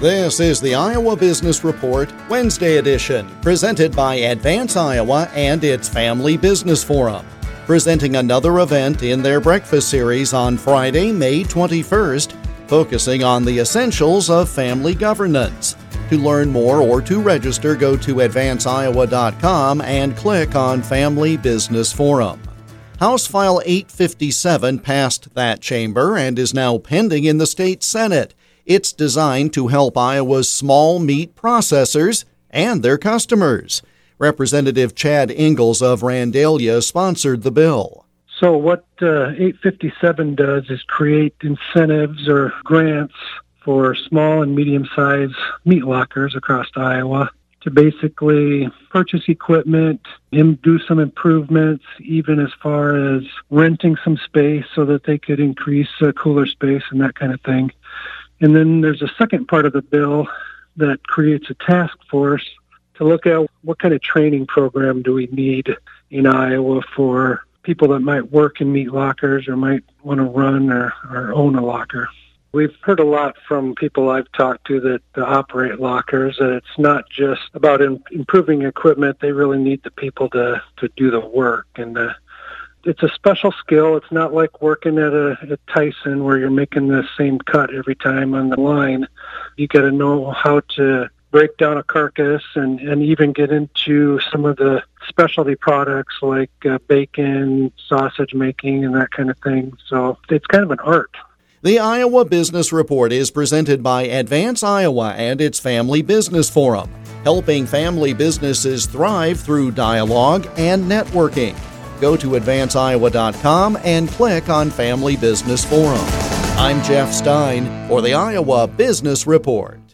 This is the Iowa Business Report, Wednesday edition, presented by Advance Iowa and its Family Business Forum. Presenting another event in their breakfast series on Friday, May 21st, focusing on the essentials of family governance. To learn more or to register, go to advanceiowa.com and click on Family Business Forum. House File 857 passed that chamber and is now pending in the state Senate. It's designed to help Iowa's small meat processors and their customers. Representative Chad Ingels of Randalia sponsored the bill. So, what uh, 857 does is create incentives or grants for small and medium sized meat lockers across Iowa to basically purchase equipment do some improvements, even as far as renting some space so that they could increase uh, cooler space and that kind of thing. And then there's a second part of the bill that creates a task force to look at what kind of training program do we need in Iowa for people that might work in meat lockers or might want to run or, or own a locker. We've heard a lot from people I've talked to that operate lockers that it's not just about in, improving equipment. They really need the people to, to do the work. And uh, it's a special skill. It's not like working at a at Tyson where you're making the same cut every time on the line. You got to know how to break down a carcass and, and even get into some of the specialty products like uh, bacon, sausage making, and that kind of thing. So it's kind of an art. The Iowa Business Report is presented by Advance Iowa and its Family Business Forum, helping family businesses thrive through dialogue and networking. Go to advanceiowa.com and click on Family Business Forum. I'm Jeff Stein for the Iowa Business Report.